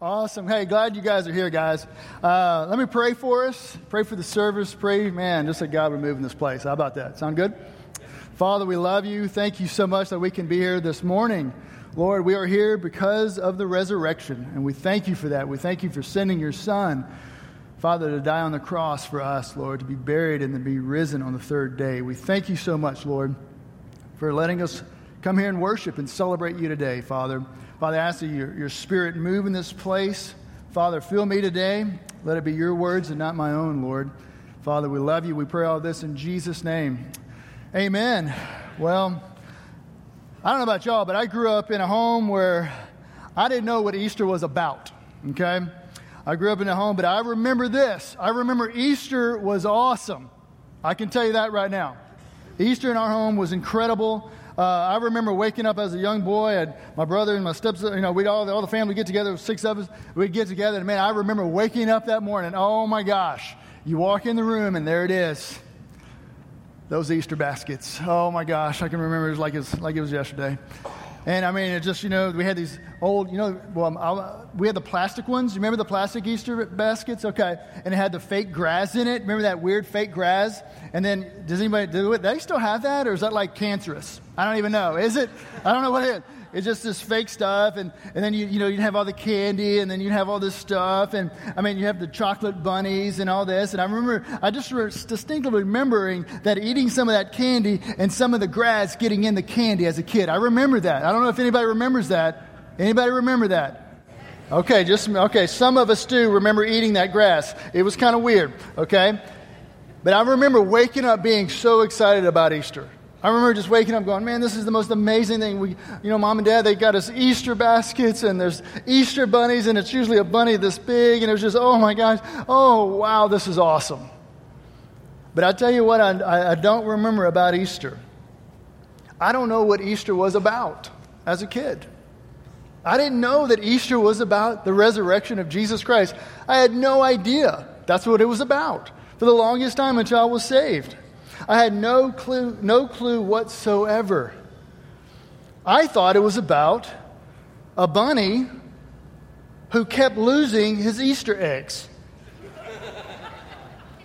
Awesome. Hey, glad you guys are here, guys. Uh, let me pray for us. Pray for the service. Pray, man, just that God would move in this place. How about that? Sound good? Father, we love you. Thank you so much that we can be here this morning. Lord, we are here because of the resurrection, and we thank you for that. We thank you for sending your Son, Father, to die on the cross for us, Lord, to be buried and to be risen on the third day. We thank you so much, Lord, for letting us come here and worship and celebrate you today, Father. Father, I ask that your, your spirit move in this place. Father, fill me today. Let it be your words and not my own, Lord. Father, we love you. We pray all this in Jesus' name. Amen. Well, I don't know about y'all, but I grew up in a home where I didn't know what Easter was about. Okay? I grew up in a home, but I remember this. I remember Easter was awesome. I can tell you that right now. Easter in our home was incredible. Uh, I remember waking up as a young boy, and my brother and my stepson, you know, we'd all, all the family get together, six of us, we'd get together, and man, I remember waking up that morning, oh my gosh, you walk in the room, and there it is. Those Easter baskets. Oh my gosh, I can remember it like, it's, like it was yesterday. And I mean, it just, you know, we had these old, you know, well, I'll, we had the plastic ones. You remember the plastic Easter baskets? Okay. And it had the fake grass in it. Remember that weird fake grass? And then, does anybody do it? They still have that, or is that like cancerous? I don't even know. Is it? I don't know what it is. It's just this fake stuff, and, and then you, you know, you'd have all the candy, and then you'd have all this stuff, and I mean, you have the chocolate bunnies and all this. And I remember, I just re- distinctly remembering that eating some of that candy and some of the grass getting in the candy as a kid. I remember that. I don't know if anybody remembers that. Anybody remember that? Okay, just, okay, some of us do remember eating that grass. It was kind of weird, okay? But I remember waking up being so excited about Easter. I remember just waking up going, man, this is the most amazing thing. We, you know, mom and dad, they got us Easter baskets and there's Easter bunnies and it's usually a bunny this big. And it was just, oh my gosh, oh wow, this is awesome. But I tell you what, I, I don't remember about Easter. I don't know what Easter was about as a kid. I didn't know that Easter was about the resurrection of Jesus Christ. I had no idea that's what it was about for the longest time until I was saved. I had no clue, no clue whatsoever. I thought it was about a bunny who kept losing his Easter eggs.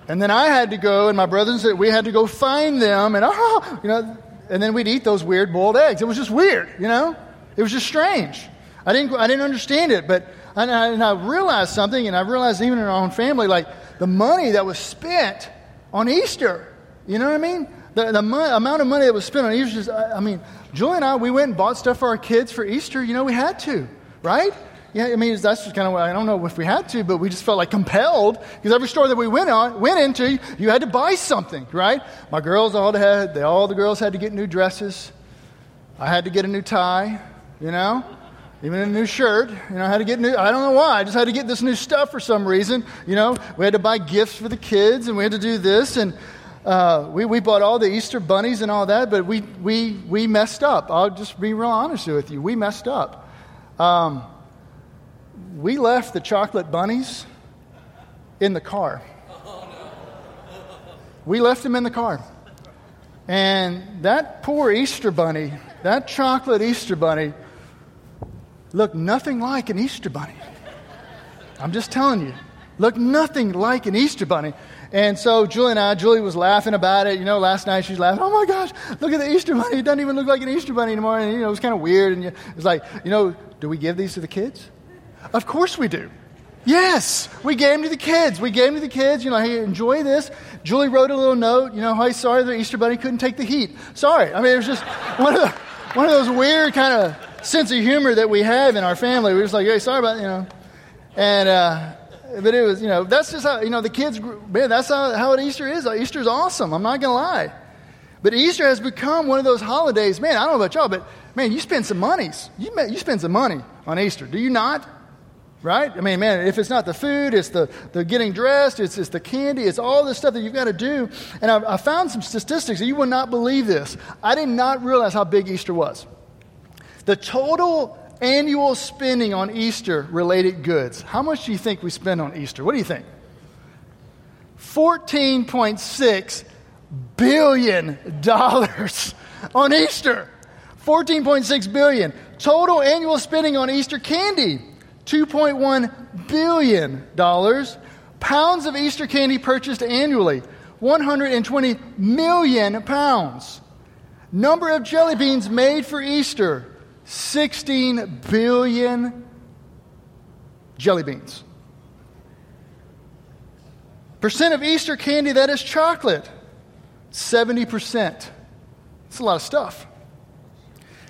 And then I had to go, and my brothers and we had to go find them, and oh, you know, and then we'd eat those weird boiled eggs. It was just weird, you know. It was just strange. I didn't, I didn't understand it, but I, and I realized something, and I realized even in our own family, like the money that was spent on Easter you know what I mean? The, the mo- amount of money that was spent on Easter, just, I, I mean, Julie and I, we went and bought stuff for our kids for Easter. You know, we had to, right? Yeah, I mean, that's just kind of, I don't know if we had to, but we just felt like compelled because every store that we went on, went into, you had to buy something, right? My girls all had, they, all the girls had to get new dresses. I had to get a new tie, you know? even a new shirt. You know, I had to get new, I don't know why, I just had to get this new stuff for some reason. You know, we had to buy gifts for the kids and we had to do this. And uh, we, we bought all the Easter bunnies and all that, but we, we, we messed up. I'll just be real honest with you. We messed up. Um, we left the chocolate bunnies in the car. We left them in the car. And that poor Easter bunny, that chocolate Easter bunny, looked nothing like an Easter bunny. I'm just telling you, looked nothing like an Easter bunny. And so Julie and I, Julie was laughing about it. You know, last night she's laughing, oh my gosh, look at the Easter bunny. It doesn't even look like an Easter bunny anymore. And, you know, it was kind of weird. And it's like, you know, do we give these to the kids? Of course we do. Yes, we gave them to the kids. We gave them to the kids. You know, hey, enjoy this. Julie wrote a little note. You know, hey, sorry the Easter bunny couldn't take the heat. Sorry. I mean, it was just one of, the, one of those weird kind of sense of humor that we have in our family. We're just like, hey, sorry about, you know. And, uh, but it was, you know, that's just how, you know, the kids, man, that's how, how Easter is. Easter's awesome. I'm not going to lie. But Easter has become one of those holidays. Man, I don't know about y'all, but man, you spend some monies. You, you spend some money on Easter. Do you not? Right? I mean, man, if it's not the food, it's the, the getting dressed, it's, it's the candy, it's all this stuff that you've got to do. And I, I found some statistics, you will not believe this. I did not realize how big Easter was. The total annual spending on Easter related goods. How much do you think we spend on Easter? What do you think? $14.6 billion on Easter. 14.6 billion. Total annual spending on Easter candy. $2.1 billion. Pounds of Easter candy purchased annually, 120 million pounds. Number of jelly beans made for Easter, 16 billion jelly beans. Percent of Easter candy that is chocolate, 70%. It's a lot of stuff.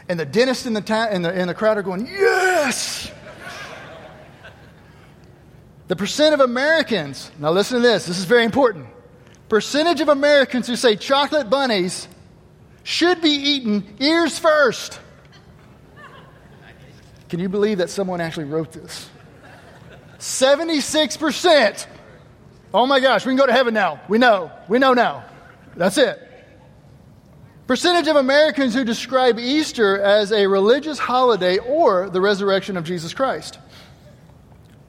And the dentist in the, ta- in the, in the crowd are going, Yes! the percent of Americans, now listen to this, this is very important. Percentage of Americans who say chocolate bunnies should be eaten ears first. Can you believe that someone actually wrote this? 76%. Oh my gosh, we can go to heaven now. We know. We know now. That's it. Percentage of Americans who describe Easter as a religious holiday or the resurrection of Jesus Christ.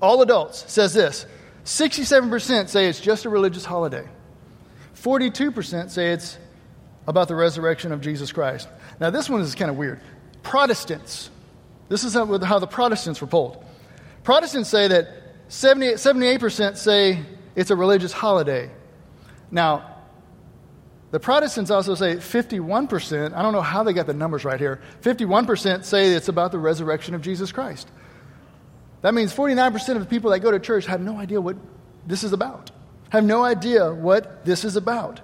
All adults says this. 67% say it's just a religious holiday. 42% say it's about the resurrection of Jesus Christ. Now, this one is kind of weird. Protestants, this is how, the Protestants were polled. Protestants say that 78, 78% say it's a religious holiday. Now, the Protestants also say 51%, I don't know how they got the numbers right here, 51% say it's about the resurrection of Jesus Christ. That means 49% of the people that go to church have no idea what this is about, have no idea what this is about.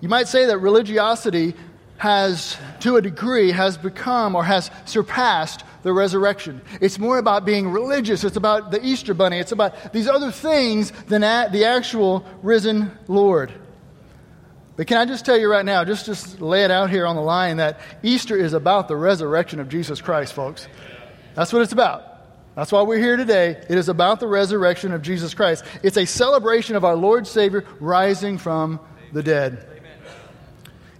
You might say that religiosity has, to a degree, has become or has surpassed the resurrection. It's more about being religious. It's about the Easter bunny. It's about these other things than the actual risen Lord. But can I just tell you right now, just, just lay it out here on the line, that Easter is about the resurrection of Jesus Christ, folks. That's what it's about. That's why we're here today. It is about the resurrection of Jesus Christ. It's a celebration of our Lord Savior rising from the dead.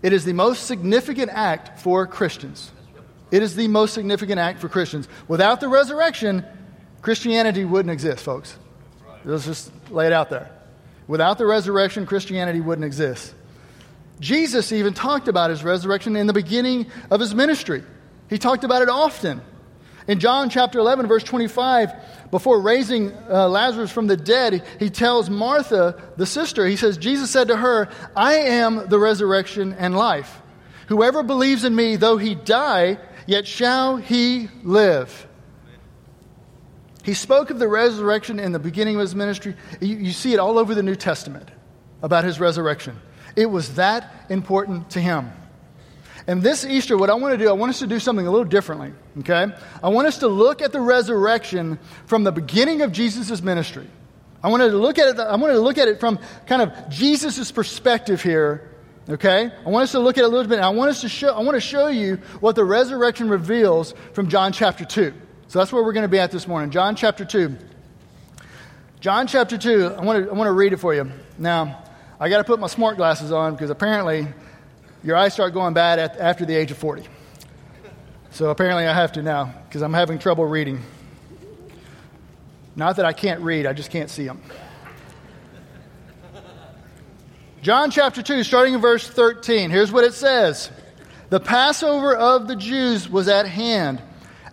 It is the most significant act for Christians. It is the most significant act for Christians. Without the resurrection, Christianity wouldn't exist, folks. Let's just lay it out there. Without the resurrection, Christianity wouldn't exist. Jesus even talked about his resurrection in the beginning of his ministry. He talked about it often. In John chapter 11, verse 25, before raising uh, Lazarus from the dead, he tells Martha, the sister, he says, Jesus said to her, I am the resurrection and life. Whoever believes in me, though he die, yet shall he live. He spoke of the resurrection in the beginning of his ministry. You, you see it all over the New Testament about his resurrection. It was that important to him. And this Easter, what I want to do, I want us to do something a little differently, okay? I want us to look at the resurrection from the beginning of Jesus' ministry. I want to look at it, I want to look at it from kind of Jesus' perspective here, okay? I want us to look at it a little bit. I want us to show, I want to show you what the resurrection reveals from John chapter 2. So that's where we're going to be at this morning. John chapter 2. John chapter 2, I want to, I want to read it for you. Now, I got to put my smart glasses on because apparently your eyes start going bad at, after the age of 40. So apparently I have to now because I'm having trouble reading. Not that I can't read, I just can't see them. John chapter 2, starting in verse 13. Here's what it says The Passover of the Jews was at hand,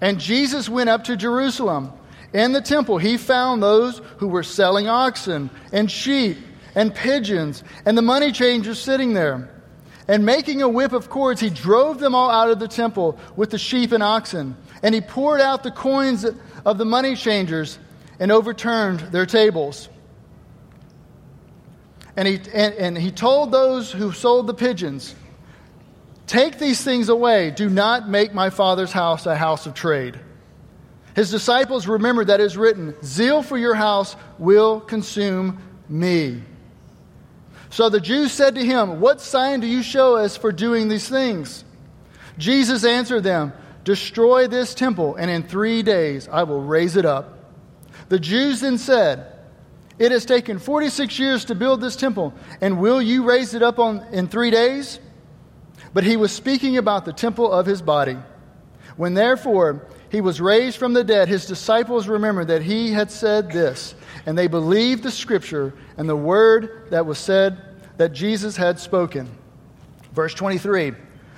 and Jesus went up to Jerusalem. In the temple, he found those who were selling oxen and sheep and pigeons, and the money changers sitting there. And making a whip of cords, he drove them all out of the temple with the sheep and oxen. And he poured out the coins of the money changers and overturned their tables. And he, and, and he told those who sold the pigeons, Take these things away. Do not make my father's house a house of trade. His disciples remembered that it is written, Zeal for your house will consume me. So the Jews said to him, What sign do you show us for doing these things? Jesus answered them, Destroy this temple, and in three days I will raise it up. The Jews then said, It has taken 46 years to build this temple, and will you raise it up on, in three days? But he was speaking about the temple of his body. When therefore he was raised from the dead, his disciples remembered that he had said this and they believed the scripture and the word that was said that Jesus had spoken. Verse 23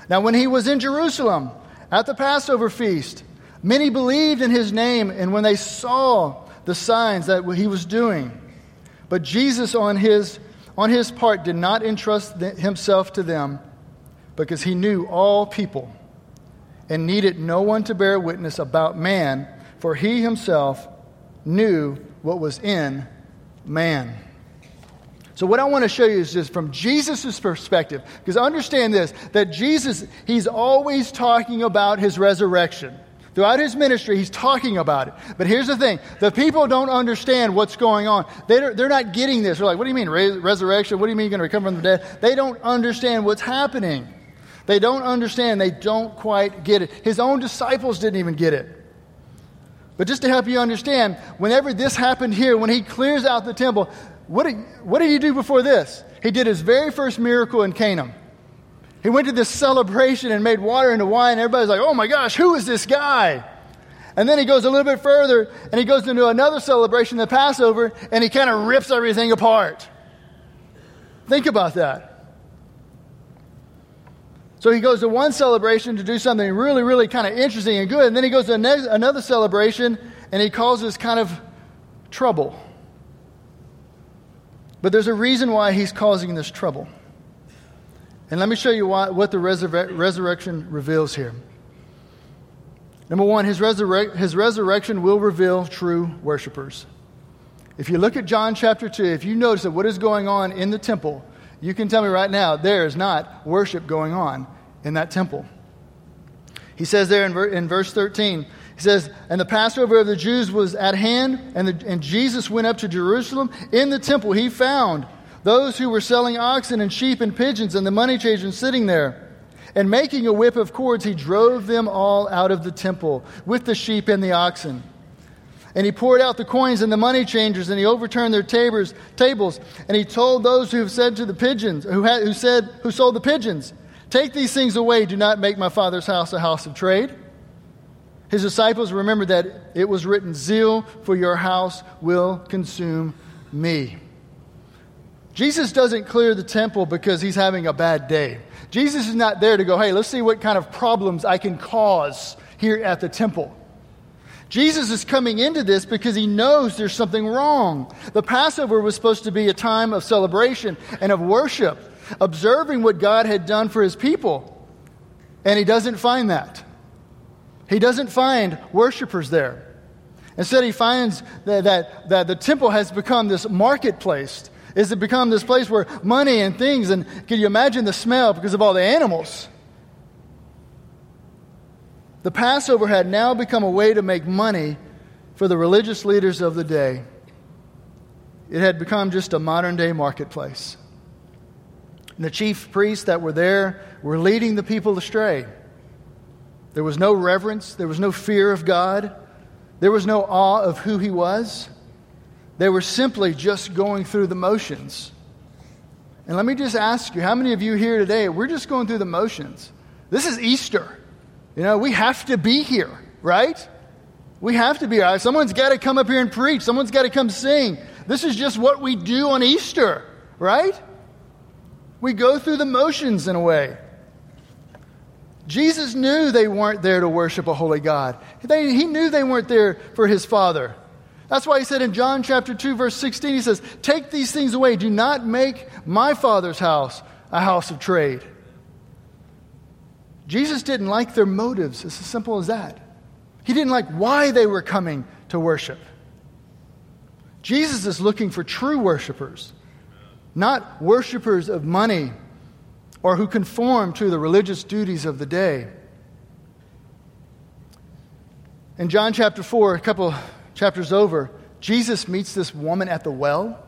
Now, when he was in Jerusalem at the Passover feast, Many believed in his name, and when they saw the signs that he was doing, but Jesus, on his, on his part, did not entrust himself to them because he knew all people and needed no one to bear witness about man, for he himself knew what was in man. So, what I want to show you is just from Jesus' perspective, because understand this that Jesus, he's always talking about his resurrection. Throughout his ministry, he's talking about it. But here's the thing the people don't understand what's going on. They're, they're not getting this. They're like, what do you mean, resurrection? What do you mean you're going to recover from the dead? They don't understand what's happening. They don't understand. They don't quite get it. His own disciples didn't even get it. But just to help you understand, whenever this happened here, when he clears out the temple, what did, what did he do before this? He did his very first miracle in Canaan. He went to this celebration and made water into wine, everybody's like, oh my gosh, who is this guy? And then he goes a little bit further and he goes into another celebration, the Passover, and he kind of rips everything apart. Think about that. So he goes to one celebration to do something really, really kind of interesting and good. And then he goes to another celebration and he causes kind of trouble. But there's a reason why he's causing this trouble. And let me show you why, what the resurre- resurrection reveals here. Number one, his, resurre- his resurrection will reveal true worshipers. If you look at John chapter 2, if you notice that what is going on in the temple, you can tell me right now there is not worship going on in that temple. He says there in, ver- in verse 13, he says, And the Passover of the Jews was at hand, and, the, and Jesus went up to Jerusalem. In the temple, he found those who were selling oxen and sheep and pigeons and the money changers sitting there. And making a whip of cords, he drove them all out of the temple with the sheep and the oxen. And he poured out the coins and the money changers, and he overturned their tables. tables. And he told those who said to the pigeons, who, had, who said, who sold the pigeons, "Take these things away. Do not make my father's house a house of trade." His disciples remembered that it was written, "Zeal for your house will consume me." Jesus doesn't clear the temple because he's having a bad day. Jesus is not there to go, "Hey, let's see what kind of problems I can cause here at the temple." Jesus is coming into this because he knows there's something wrong. The Passover was supposed to be a time of celebration and of worship, observing what God had done for his people. And he doesn't find that. He doesn't find worshipers there. Instead, he finds that, that, that the temple has become this marketplace. Is it become this place where money and things, and can you imagine the smell because of all the animals? The Passover had now become a way to make money for the religious leaders of the day. It had become just a modern day marketplace. And the chief priests that were there were leading the people astray. There was no reverence, there was no fear of God, there was no awe of who He was. They were simply just going through the motions. And let me just ask you how many of you here today, we're just going through the motions? This is Easter. You know, we have to be here, right? We have to be here. Someone's got to come up here and preach. Someone's got to come sing. This is just what we do on Easter, right? We go through the motions in a way. Jesus knew they weren't there to worship a holy God. They, he knew they weren't there for his Father. That's why he said in John chapter 2, verse 16, he says, Take these things away. Do not make my Father's house a house of trade. Jesus didn't like their motives. It's as simple as that. He didn't like why they were coming to worship. Jesus is looking for true worshipers, not worshipers of money or who conform to the religious duties of the day. In John chapter 4, a couple chapters over, Jesus meets this woman at the well.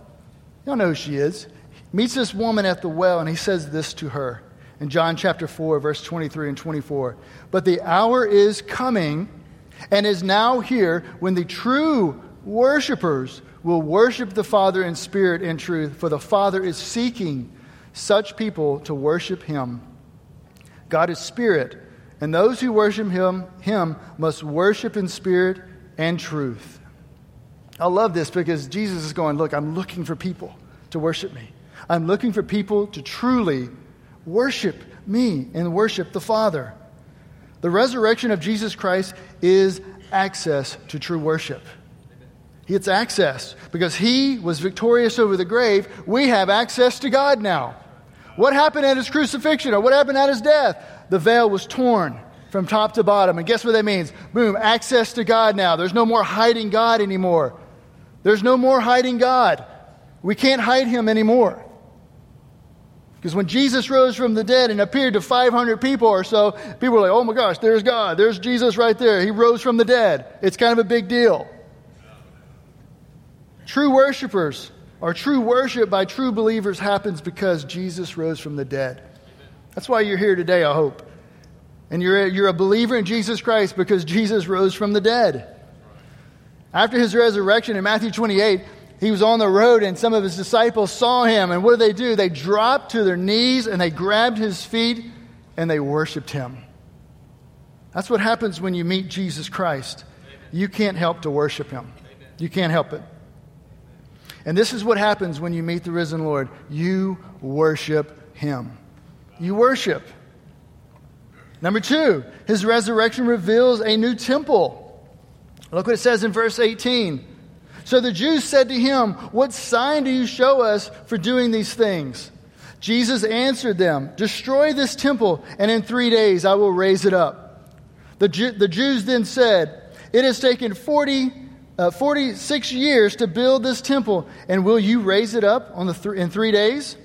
Don't know who she is. He meets this woman at the well, and he says this to her in John chapter 4, verse 23 and 24. But the hour is coming and is now here when the true worshipers will worship the Father in spirit and truth, for the Father is seeking such people to worship him. God is spirit, and those who worship him, him must worship in spirit and truth. I love this because Jesus is going, Look, I'm looking for people to worship me. I'm looking for people to truly worship me and worship the Father. The resurrection of Jesus Christ is access to true worship. It's access. Because he was victorious over the grave, we have access to God now. What happened at his crucifixion or what happened at his death? The veil was torn from top to bottom. And guess what that means? Boom, access to God now. There's no more hiding God anymore. There's no more hiding God. We can't hide him anymore. Because when Jesus rose from the dead and appeared to 500 people or so, people were like, oh my gosh, there's God. There's Jesus right there. He rose from the dead. It's kind of a big deal. True worshipers or true worship by true believers happens because Jesus rose from the dead. That's why you're here today, I hope. And you're a, you're a believer in Jesus Christ because Jesus rose from the dead. After his resurrection in Matthew 28, he was on the road and some of his disciples saw him. And what did they do? They dropped to their knees and they grabbed his feet and they worshiped him. That's what happens when you meet Jesus Christ. You can't help to worship him. You can't help it. And this is what happens when you meet the risen Lord you worship him. You worship. Number two, his resurrection reveals a new temple. Look what it says in verse 18. So the Jews said to him, What sign do you show us for doing these things? Jesus answered them, Destroy this temple, and in three days I will raise it up. The, the Jews then said, It has taken 40 uh, 46 years to build this temple, and will you raise it up on the th- in three days?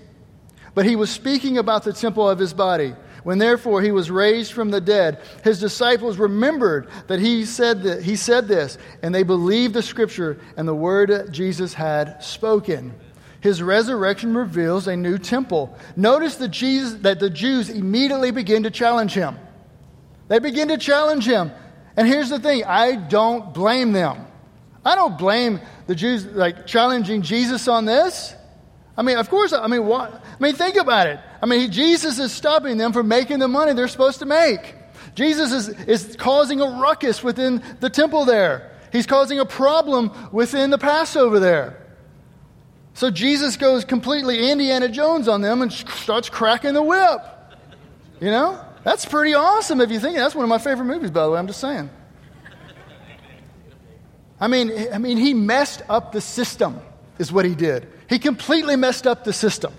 But he was speaking about the temple of his body. When therefore he was raised from the dead, his disciples remembered that he said, that he said this, and they believed the scripture and the word Jesus had spoken. His resurrection reveals a new temple. Notice that, Jesus, that the Jews immediately begin to challenge him. They begin to challenge him. And here's the thing I don't blame them. I don't blame the Jews like challenging Jesus on this. I mean, of course, I mean, what? I mean, think about it. I mean, Jesus is stopping them from making the money they're supposed to make. Jesus is, is causing a ruckus within the temple there. He's causing a problem within the Passover there. So Jesus goes completely Indiana Jones on them and starts cracking the whip. You know? That's pretty awesome if you think. That's one of my favorite movies, by the way. I'm just saying. I mean, I mean, he messed up the system, is what he did. He completely messed up the system.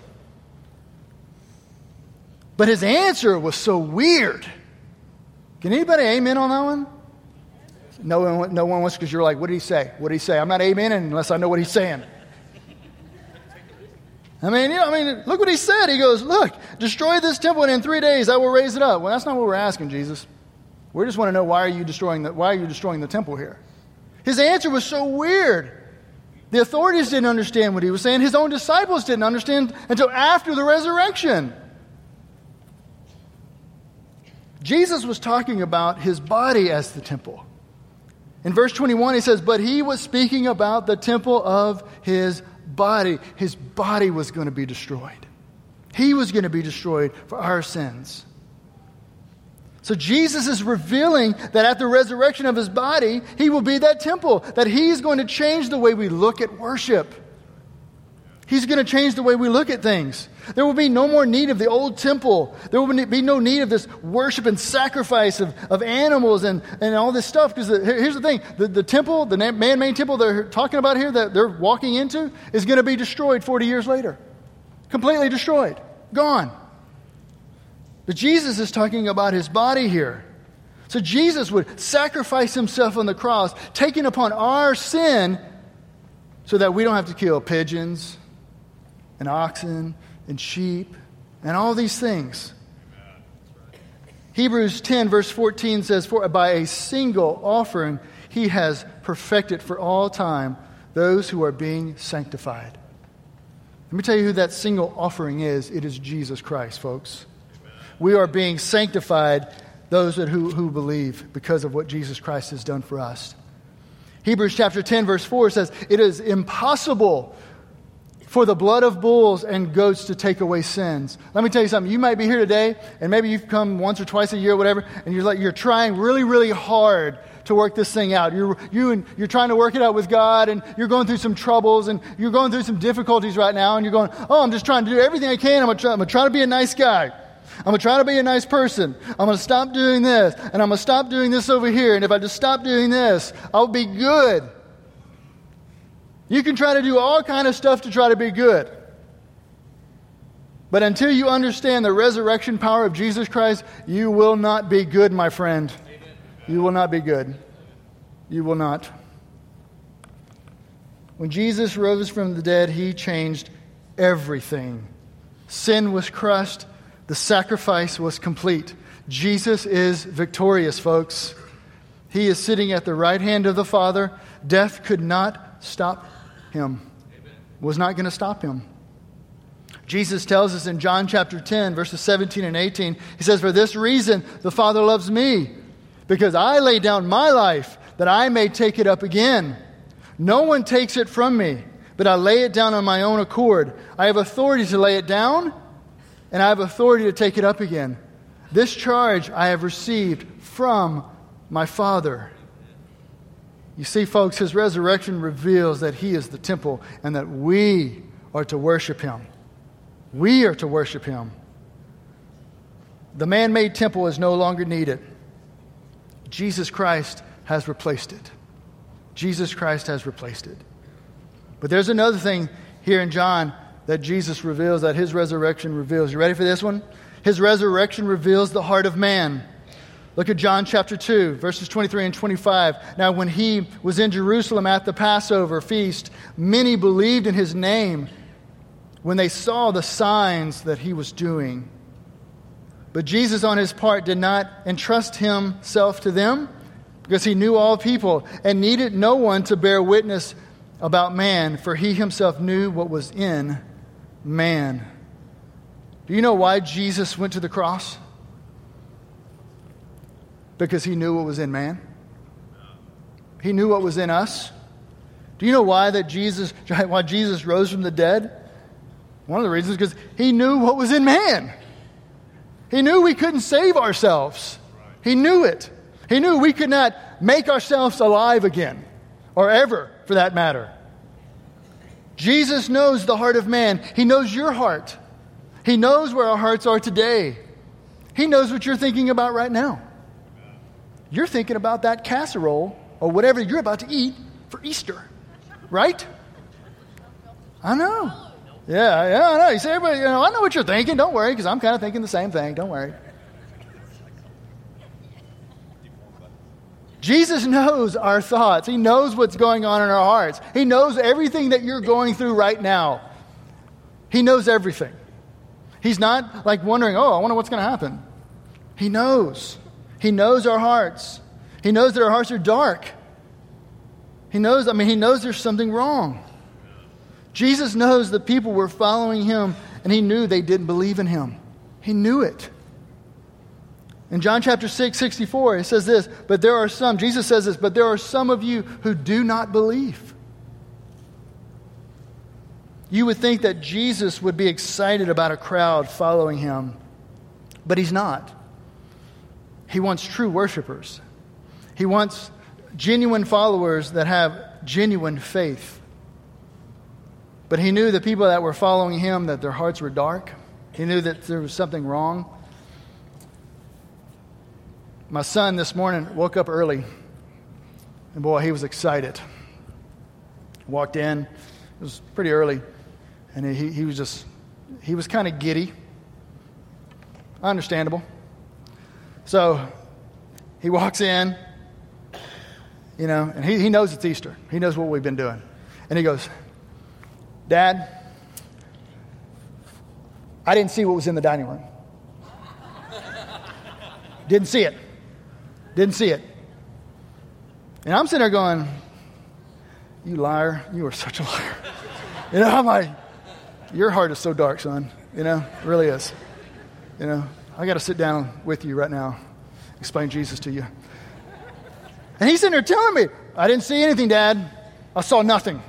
But his answer was so weird. Can anybody amen on that one? No one, no one wants because you're like, what did he say? What did he say? I'm not amen unless I know what he's saying. I mean, you know, I mean, look what he said. He goes, Look, destroy this temple, and in three days I will raise it up. Well, that's not what we're asking, Jesus. We just want to know why are you destroying the, why are you destroying the temple here? His answer was so weird. The authorities didn't understand what he was saying. His own disciples didn't understand until after the resurrection. Jesus was talking about his body as the temple. In verse 21, he says, But he was speaking about the temple of his body. His body was going to be destroyed. He was going to be destroyed for our sins. So Jesus is revealing that at the resurrection of his body, he will be that temple, that he's going to change the way we look at worship. He's going to change the way we look at things. There will be no more need of the old temple. There will be no need of this worship and sacrifice of, of animals and, and all this stuff. Because here's the thing the, the temple, the man made temple they're talking about here that they're walking into, is going to be destroyed 40 years later. Completely destroyed. Gone. But Jesus is talking about his body here. So Jesus would sacrifice himself on the cross, taking upon our sin so that we don't have to kill pigeons and oxen and sheep and all these things. Hebrews 10, verse 14 says, For by a single offering he has perfected for all time those who are being sanctified. Let me tell you who that single offering is. It is Jesus Christ, folks we are being sanctified, those who, who believe, because of what Jesus Christ has done for us. Hebrews chapter 10, verse 4 says, It is impossible for the blood of bulls and goats to take away sins. Let me tell you something. You might be here today, and maybe you've come once or twice a year, or whatever, and you're like you're trying really, really hard to work this thing out. You're, you and, you're trying to work it out with God, and you're going through some troubles, and you're going through some difficulties right now, and you're going, oh, I'm just trying to do everything I can. I'm going to try to be a nice guy. I'm going to try to be a nice person. I'm going to stop doing this, and I'm going to stop doing this over here. And if I just stop doing this, I'll be good. You can try to do all kind of stuff to try to be good. But until you understand the resurrection power of Jesus Christ, you will not be good, my friend. You will not be good. You will not. When Jesus rose from the dead, he changed everything. Sin was crushed, the sacrifice was complete. Jesus is victorious, folks. He is sitting at the right hand of the Father. Death could not stop him, was not going to stop him. Jesus tells us in John chapter 10, verses 17 and 18, he says, For this reason the Father loves me, because I lay down my life that I may take it up again. No one takes it from me, but I lay it down on my own accord. I have authority to lay it down, and I have authority to take it up again. This charge I have received from my Father. You see, folks, his resurrection reveals that he is the temple and that we are to worship him. We are to worship him. The man made temple is no longer needed. Jesus Christ has replaced it. Jesus Christ has replaced it. But there's another thing here in John that Jesus reveals, that his resurrection reveals. You ready for this one? His resurrection reveals the heart of man. Look at John chapter 2, verses 23 and 25. Now, when he was in Jerusalem at the Passover feast, many believed in his name when they saw the signs that he was doing. But Jesus, on his part, did not entrust himself to them because he knew all people and needed no one to bear witness about man, for he himself knew what was in man. Do you know why Jesus went to the cross? Because he knew what was in man. He knew what was in us. Do you know why that Jesus why Jesus rose from the dead? One of the reasons is because he knew what was in man. He knew we couldn't save ourselves. He knew it. He knew we could not make ourselves alive again, or ever for that matter. Jesus knows the heart of man. He knows your heart. He knows where our hearts are today. He knows what you're thinking about right now. You're thinking about that casserole or whatever you're about to eat for Easter, right? I know. Yeah, yeah, I know. You say, everybody, you know, I know what you're thinking. Don't worry, because I'm kind of thinking the same thing. Don't worry. Jesus knows our thoughts. He knows what's going on in our hearts. He knows everything that you're going through right now. He knows everything. He's not like wondering, oh, I wonder what's going to happen. He knows. He knows our hearts. He knows that our hearts are dark. He knows, I mean, he knows there's something wrong. Jesus knows that people were following him, and he knew they didn't believe in him. He knew it. In John chapter 6, 64, it says this, but there are some, Jesus says this, but there are some of you who do not believe. You would think that Jesus would be excited about a crowd following him, but he's not. He wants true worshipers. He wants genuine followers that have genuine faith. But he knew the people that were following him that their hearts were dark. He knew that there was something wrong. My son this morning woke up early, and boy, he was excited. Walked in, it was pretty early, and he, he was just, he was kind of giddy. Understandable. So he walks in, you know, and he, he knows it's Easter. He knows what we've been doing. And he goes, Dad, I didn't see what was in the dining room. Didn't see it. Didn't see it. And I'm sitting there going, You liar. You are such a liar. You know, I'm like, Your heart is so dark, son. You know, it really is. You know, I got to sit down with you right now, explain Jesus to you. And he's in there telling me, I didn't see anything, Dad. I saw nothing.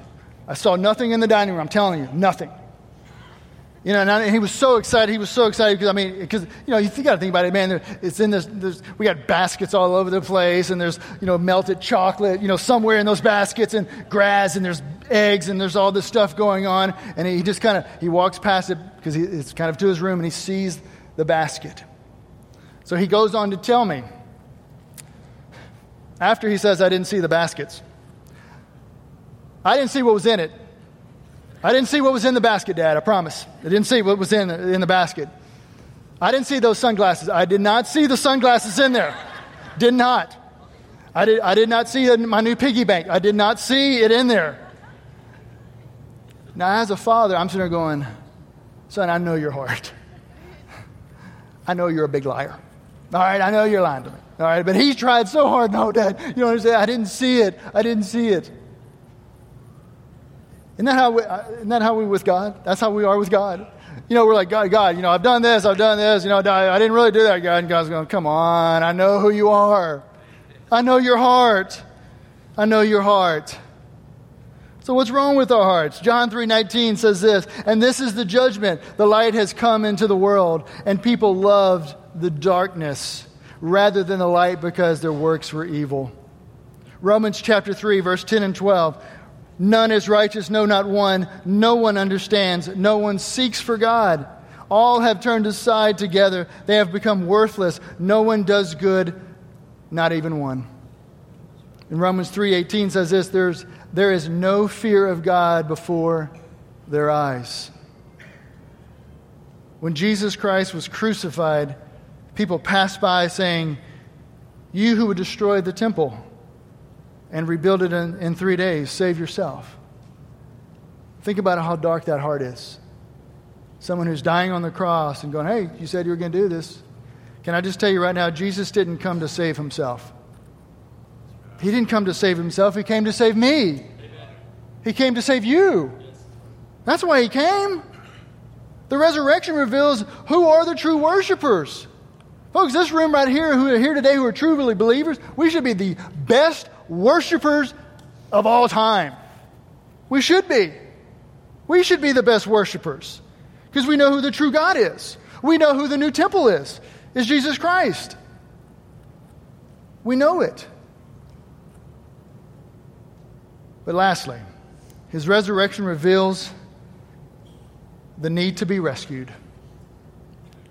I saw nothing in the dining room. I'm telling you, nothing. You know, and he was so excited. He was so excited because I mean, because you know, you got to think about it, man. It's in this. There's, we got baskets all over the place, and there's you know melted chocolate, you know, somewhere in those baskets, and grass, and there's eggs, and there's all this stuff going on. And he just kind of he walks past it because it's kind of to his room, and he sees the basket. So he goes on to tell me, after he says, I didn't see the baskets, I didn't see what was in it. I didn't see what was in the basket, Dad, I promise. I didn't see what was in, in the basket. I didn't see those sunglasses. I did not see the sunglasses in there. Did not. I did, I did not see my new piggy bank. I did not see it in there. Now, as a father, I'm sitting there going, Son, I know your heart. I know you're a big liar. All right, I know you're lying to me. All right, but he tried so hard. No, Dad, you know don't understand. I didn't see it. I didn't see it. Isn't that how we, uh, isn't that how we with God? That's how we are with God. You know, we're like, God, God, you know, I've done this, I've done this, you know, I, I didn't really do that, God. And God's going, come on, I know who you are. I know your heart. I know your heart. So what's wrong with our hearts? John 3:19 says this, and this is the judgment. The light has come into the world, and people loved the darkness rather than the light because their works were evil. Romans chapter 3 verse 10 and 12. None is righteous, no not one. No one understands, no one seeks for God. All have turned aside together. They have become worthless. No one does good, not even one. In Romans 3:18 says this, there's there is no fear of God before their eyes. When Jesus Christ was crucified, people passed by saying, You who would destroy the temple and rebuild it in, in three days, save yourself. Think about how dark that heart is. Someone who's dying on the cross and going, Hey, you said you were going to do this. Can I just tell you right now, Jesus didn't come to save himself. He didn't come to save himself, he came to save me. He came to save you. That's why he came. The resurrection reveals who are the true worshipers. Folks, this room right here, who are here today, who are truly believers, we should be the best worshipers of all time. We should be. We should be the best worshipers because we know who the true God is. We know who the new temple is, is Jesus Christ. We know it. But lastly, his resurrection reveals the need to be rescued.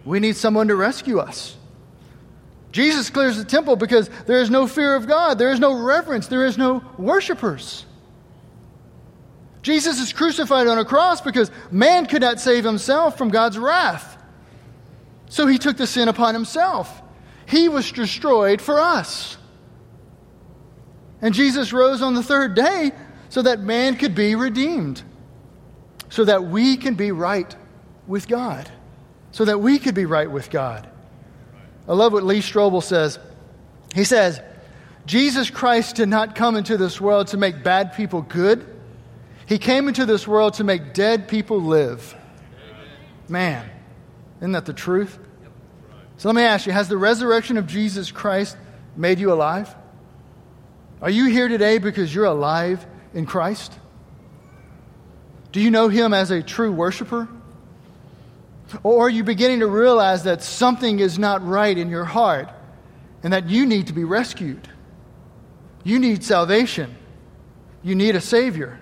We need someone to rescue us. Jesus clears the temple because there is no fear of God, there is no reverence, there is no worshipers. Jesus is crucified on a cross because man could not save himself from God's wrath. So he took the sin upon himself. He was destroyed for us. And Jesus rose on the third day so that man could be redeemed, so that we can be right with God, so that we could be right with God. I love what Lee Strobel says. He says, Jesus Christ did not come into this world to make bad people good. He came into this world to make dead people live. Man, isn't that the truth? So let me ask you Has the resurrection of Jesus Christ made you alive? Are you here today because you're alive in Christ? Do you know Him as a true worshiper? Or are you beginning to realize that something is not right in your heart and that you need to be rescued? You need salvation. You need a Savior.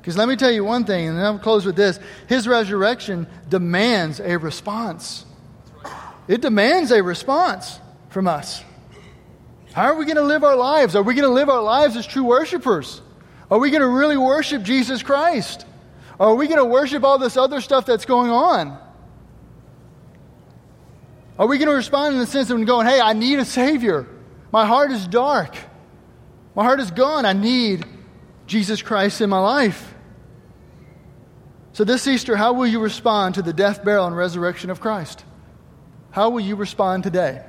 Because let me tell you one thing, and then I'll close with this His resurrection demands a response. It demands a response from us. How are we going to live our lives? Are we going to live our lives as true worshipers? Are we going to really worship Jesus Christ? Or are we going to worship all this other stuff that's going on? Are we going to respond in the sense of going, hey, I need a Savior? My heart is dark. My heart is gone. I need Jesus Christ in my life. So, this Easter, how will you respond to the death, burial, and resurrection of Christ? How will you respond today?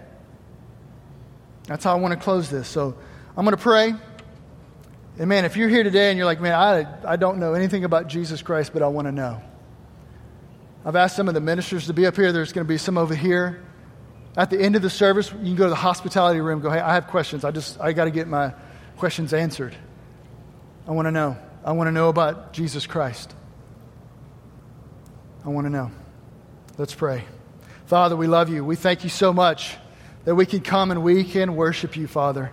That's how I want to close this. So, I'm going to pray. And man, if you're here today and you're like, man, I, I don't know anything about Jesus Christ, but I want to know. I've asked some of the ministers to be up here. There's going to be some over here. At the end of the service, you can go to the hospitality room go, hey, I have questions. I just, I got to get my questions answered. I want to know. I want to know about Jesus Christ. I want to know. Let's pray. Father, we love you. We thank you so much that we can come and we can worship you, Father.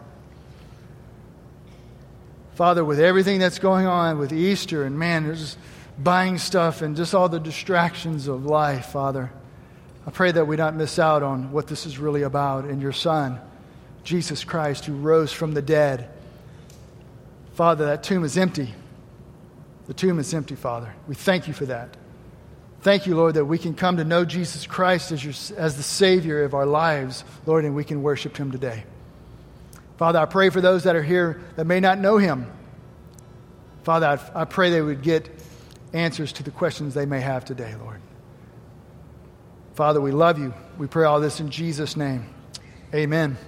Father, with everything that's going on with Easter and man, there's buying stuff and just all the distractions of life, Father. I pray that we not miss out on what this is really about in your Son, Jesus Christ, who rose from the dead. Father, that tomb is empty. The tomb is empty, Father. We thank you for that. Thank you, Lord, that we can come to know Jesus Christ as, your, as the Savior of our lives, Lord, and we can worship Him today. Father, I pray for those that are here that may not know Him. Father, I, I pray they would get answers to the questions they may have today, Lord. Father, we love you. We pray all this in Jesus' name. Amen.